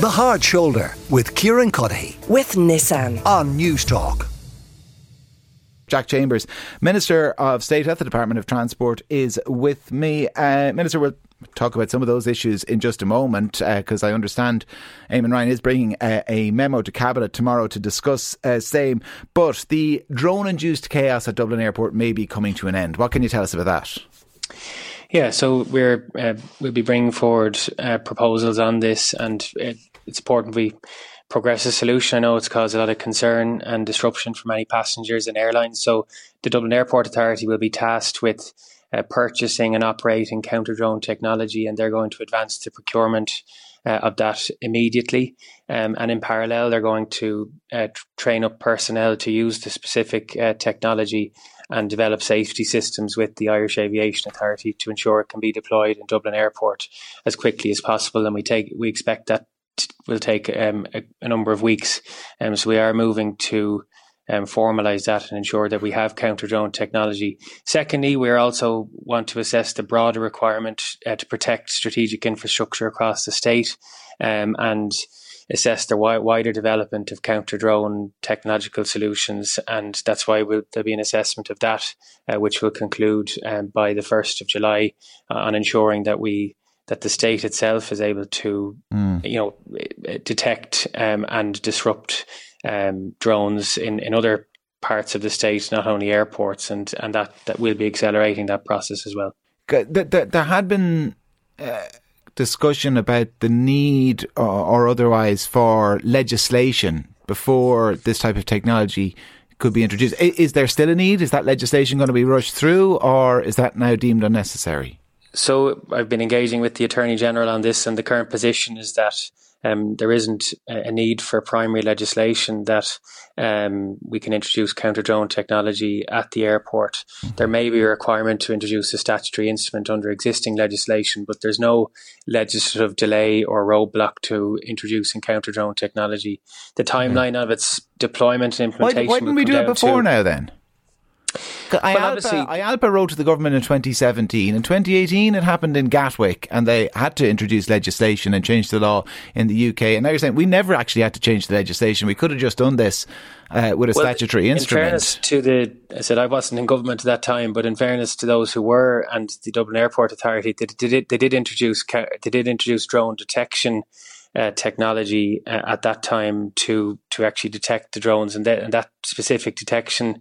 The Hard Shoulder with Kieran Cuddihy with Nissan on Newstalk. Jack Chambers, Minister of State at the Department of Transport, is with me. Uh, Minister, we'll talk about some of those issues in just a moment because uh, I understand Eamon Ryan is bringing a, a, memo to Cabinet tomorrow to discuss uh, same. But the drone induced chaos at Dublin Airport may be coming to an end. What can you tell us about that? Yeah, so we're uh, we'll be bringing forward uh, proposals on this, and it, it's important we progress a solution. I know it's caused a lot of concern and disruption for many passengers and airlines. So the Dublin Airport Authority will be tasked with uh, purchasing and operating counter drone technology, and they're going to advance the procurement uh, of that immediately. Um, and in parallel, they're going to uh, train up personnel to use the specific uh, technology and develop safety systems with the Irish Aviation Authority to ensure it can be deployed in Dublin Airport as quickly as possible. And we take we expect that will take um, a, a, number of weeks. Um, so we are moving to um, formalise that and ensure that we have counter drone technology. Secondly, we also want to assess the broader requirement uh, to protect strategic infrastructure across the state um, and assess the wider development of counter drone technological solutions. And that's why we'll, there'll be an assessment of that, uh, which will conclude um, by the 1st of July uh, on ensuring that we that the state itself is able to, mm. you know, detect um, and disrupt um, drones in, in other parts of the state, not only airports, and, and that, that will be accelerating that process as well. There, there, there had been uh, discussion about the need or, or otherwise for legislation before this type of technology could be introduced. Is there still a need? Is that legislation going to be rushed through, or is that now deemed unnecessary? So I've been engaging with the Attorney General on this, and the current position is that um, there isn't a need for primary legislation that um, we can introduce counter drone technology at the airport. There may be a requirement to introduce a statutory instrument under existing legislation, but there's no legislative delay or roadblock to introducing counter drone technology. The timeline of its deployment and implementation. Why, why didn't we do it before now then? IALPA, IALPA wrote to the government in 2017. In 2018, it happened in Gatwick, and they had to introduce legislation and change the law in the UK. And now you're saying we never actually had to change the legislation. We could have just done this uh, with a well, statutory in instrument. In fairness to the, I said I wasn't in government at that time, but in fairness to those who were, and the Dublin Airport Authority, they did, they did introduce they did introduce drone detection. Uh, technology uh, at that time to to actually detect the drones and, that and that specific detection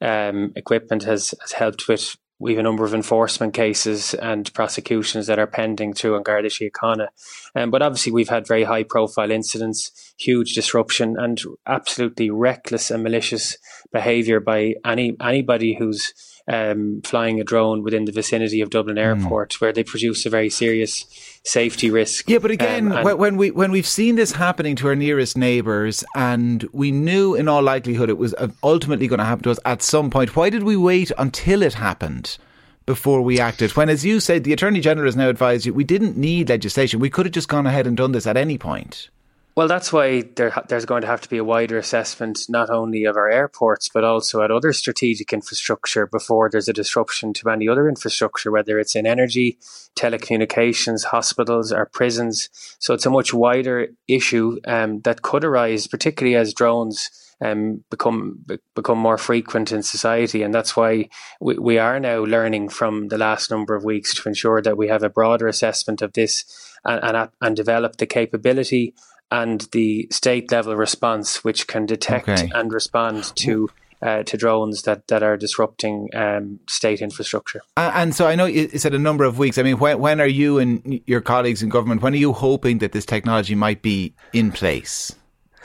um, equipment has, has helped with we have a number of enforcement cases and prosecutions that are pending through An Garda Síochána. Um, but obviously, we've had very high profile incidents, huge disruption, and absolutely reckless and malicious behaviour by any anybody who's um, flying a drone within the vicinity of Dublin hmm. Airport, mm. where they produce a very serious safety risk. Yeah, but again, um, when we when we've seen this happening to our nearest neighbours, and we knew in all likelihood it was ultimately going to happen to us at some point, why did we wait until it happened? Before we acted, when, as you said, the Attorney General has now advised you, we didn't need legislation. We could have just gone ahead and done this at any point. Well, that's why there, there's going to have to be a wider assessment, not only of our airports, but also at other strategic infrastructure before there's a disruption to any other infrastructure, whether it's in energy, telecommunications, hospitals, or prisons. So it's a much wider issue um, that could arise, particularly as drones. Um, become become more frequent in society, and that's why we, we are now learning from the last number of weeks to ensure that we have a broader assessment of this and and, and develop the capability and the state level response, which can detect okay. and respond to. Uh, to drones that, that are disrupting um, state infrastructure. And, and, so I know you said a number of weeks. I mean, when, when are you and your colleagues in government, when are you hoping that this technology might be in place?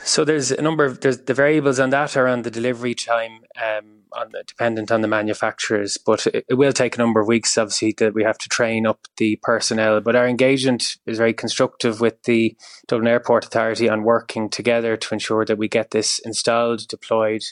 So there's a number of there's the variables on that around the delivery time, um, on the, dependent on the manufacturers. But it, it, will take a number of weeks, obviously, that we have to train up the personnel. But our engagement is very constructive with the Dublin Airport Authority on working together to ensure that we get this installed, deployed,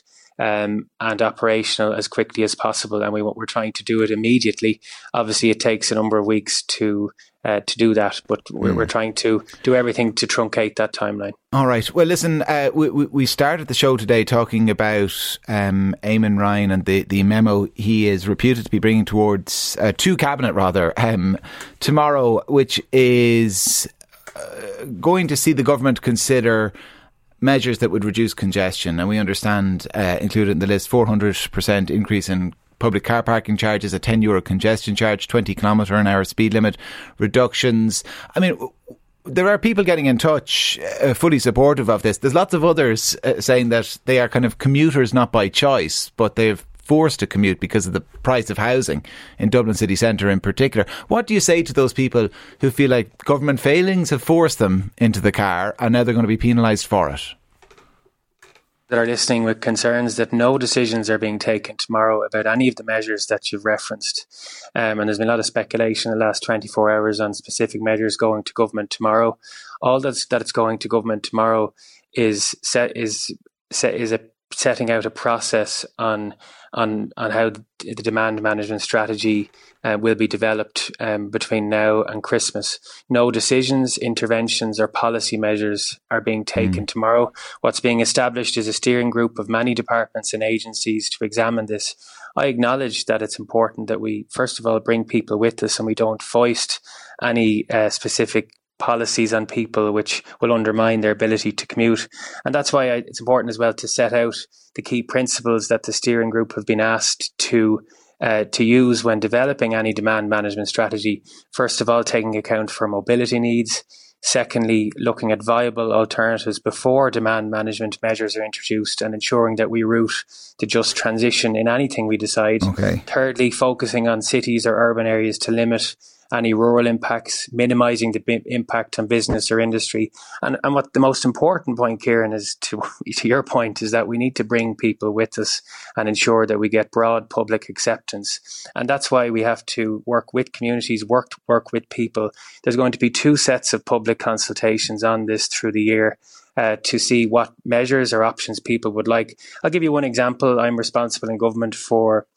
um, and operational as quickly as possible. And we, we're trying to do it immediately. Obviously, it takes a number of weeks to uh, to do that. But we're, mm. we're, trying to do everything to truncate that timeline. All right. Well, listen, uh, we, we started the show today talking about um, Eamon Ryan and the, the memo he is reputed to be bringing towards uh, to cabinet rather um, tomorrow, which is uh, going to see the government consider measures that would reduce congestion. And we understand, uh, included in the list, 400% increase in public car parking charges, a 10 euro congestion charge, 20 kilometre an hour speed limit reductions. I mean, there are people getting in touch uh, fully supportive of this. There's lots of others uh, saying that they are kind of commuters not by choice, but they've forced to commute because of the price of housing in Dublin city centre in particular. What do you say to those people who feel like government failings have forced them into the car and now they're going to be penalised for it? that are listening with concerns that no decisions are being taken tomorrow about any of the measures that you've referenced. Um, and there's been a lot of speculation in the last 24 hours on specific measures going to government tomorrow. All that's, that it's going to government tomorrow is set, is set, is a setting out a process on on on how the demand management strategy uh, will be developed um, between now and Christmas. No decisions, interventions, or policy measures are being taken mm. tomorrow. What's being established is a steering group of many departments and agencies to examine this. I acknowledge that it's important that we, first of all, bring people with us and we don't foist any uh, specific policies on people which will undermine their ability to commute. And that's why it's important as well to set out the key principles that the steering group have been asked to uh, to use when developing any demand management strategy. First of all, taking account for mobility needs. Secondly, looking at viable alternatives before demand management measures are introduced and ensuring that we route the just transition in anything we decide. Okay. Thirdly, focusing on cities or urban areas to limit any rural impacts, minimising the b- impact on business or industry. And, and what the most important point, Kieran, is to, to your point, is that we need to bring people with us and ensure that we get broad public acceptance. And that's why we have to work with communities, work, work with people. There's going to be two sets of public consultations on this through the year. Uh, to see what measures or options people would like. I'll give you one example. I'm responsible in government for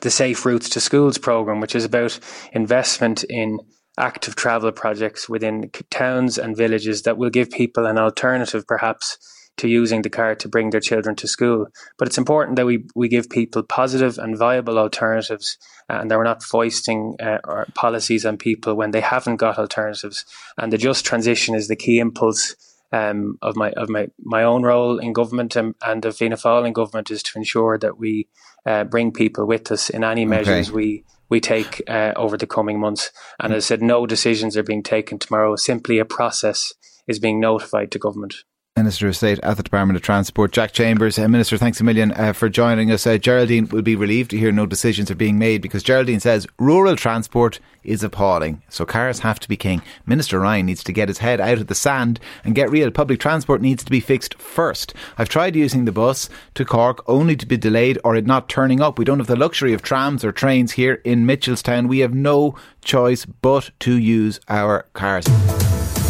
the Safe Routes to Schools program, which is about investment in active travel projects within towns and villages that will give people an alternative, perhaps, to using the car to bring their children to school. But it's important that we, we give people positive and viable alternatives uh, and that we're not foisting uh, policies on people when they haven't got alternatives. And the just transition is the key impulse um, of my of my, my own role in government and, and of Fianna Fáil in government is to ensure that we uh, bring people with us in any measures okay. we we take uh, over the coming months. And as I said, no decisions are being taken tomorrow. Simply a process is being notified to government. Minister of State at the Department of Transport, Jack Chambers. Uh, Minister, thanks a million uh, for joining us. Uh, Geraldine will be relieved to hear no decisions are being made because Geraldine says rural transport is appalling. So cars have to be king. Minister Ryan needs to get his head out of the sand and get real. Public transport needs to be fixed first. I've tried using the bus to Cork only to be delayed or it not turning up. We don't have the luxury of trams or trains here in Mitchelstown. We have no choice but to use our cars.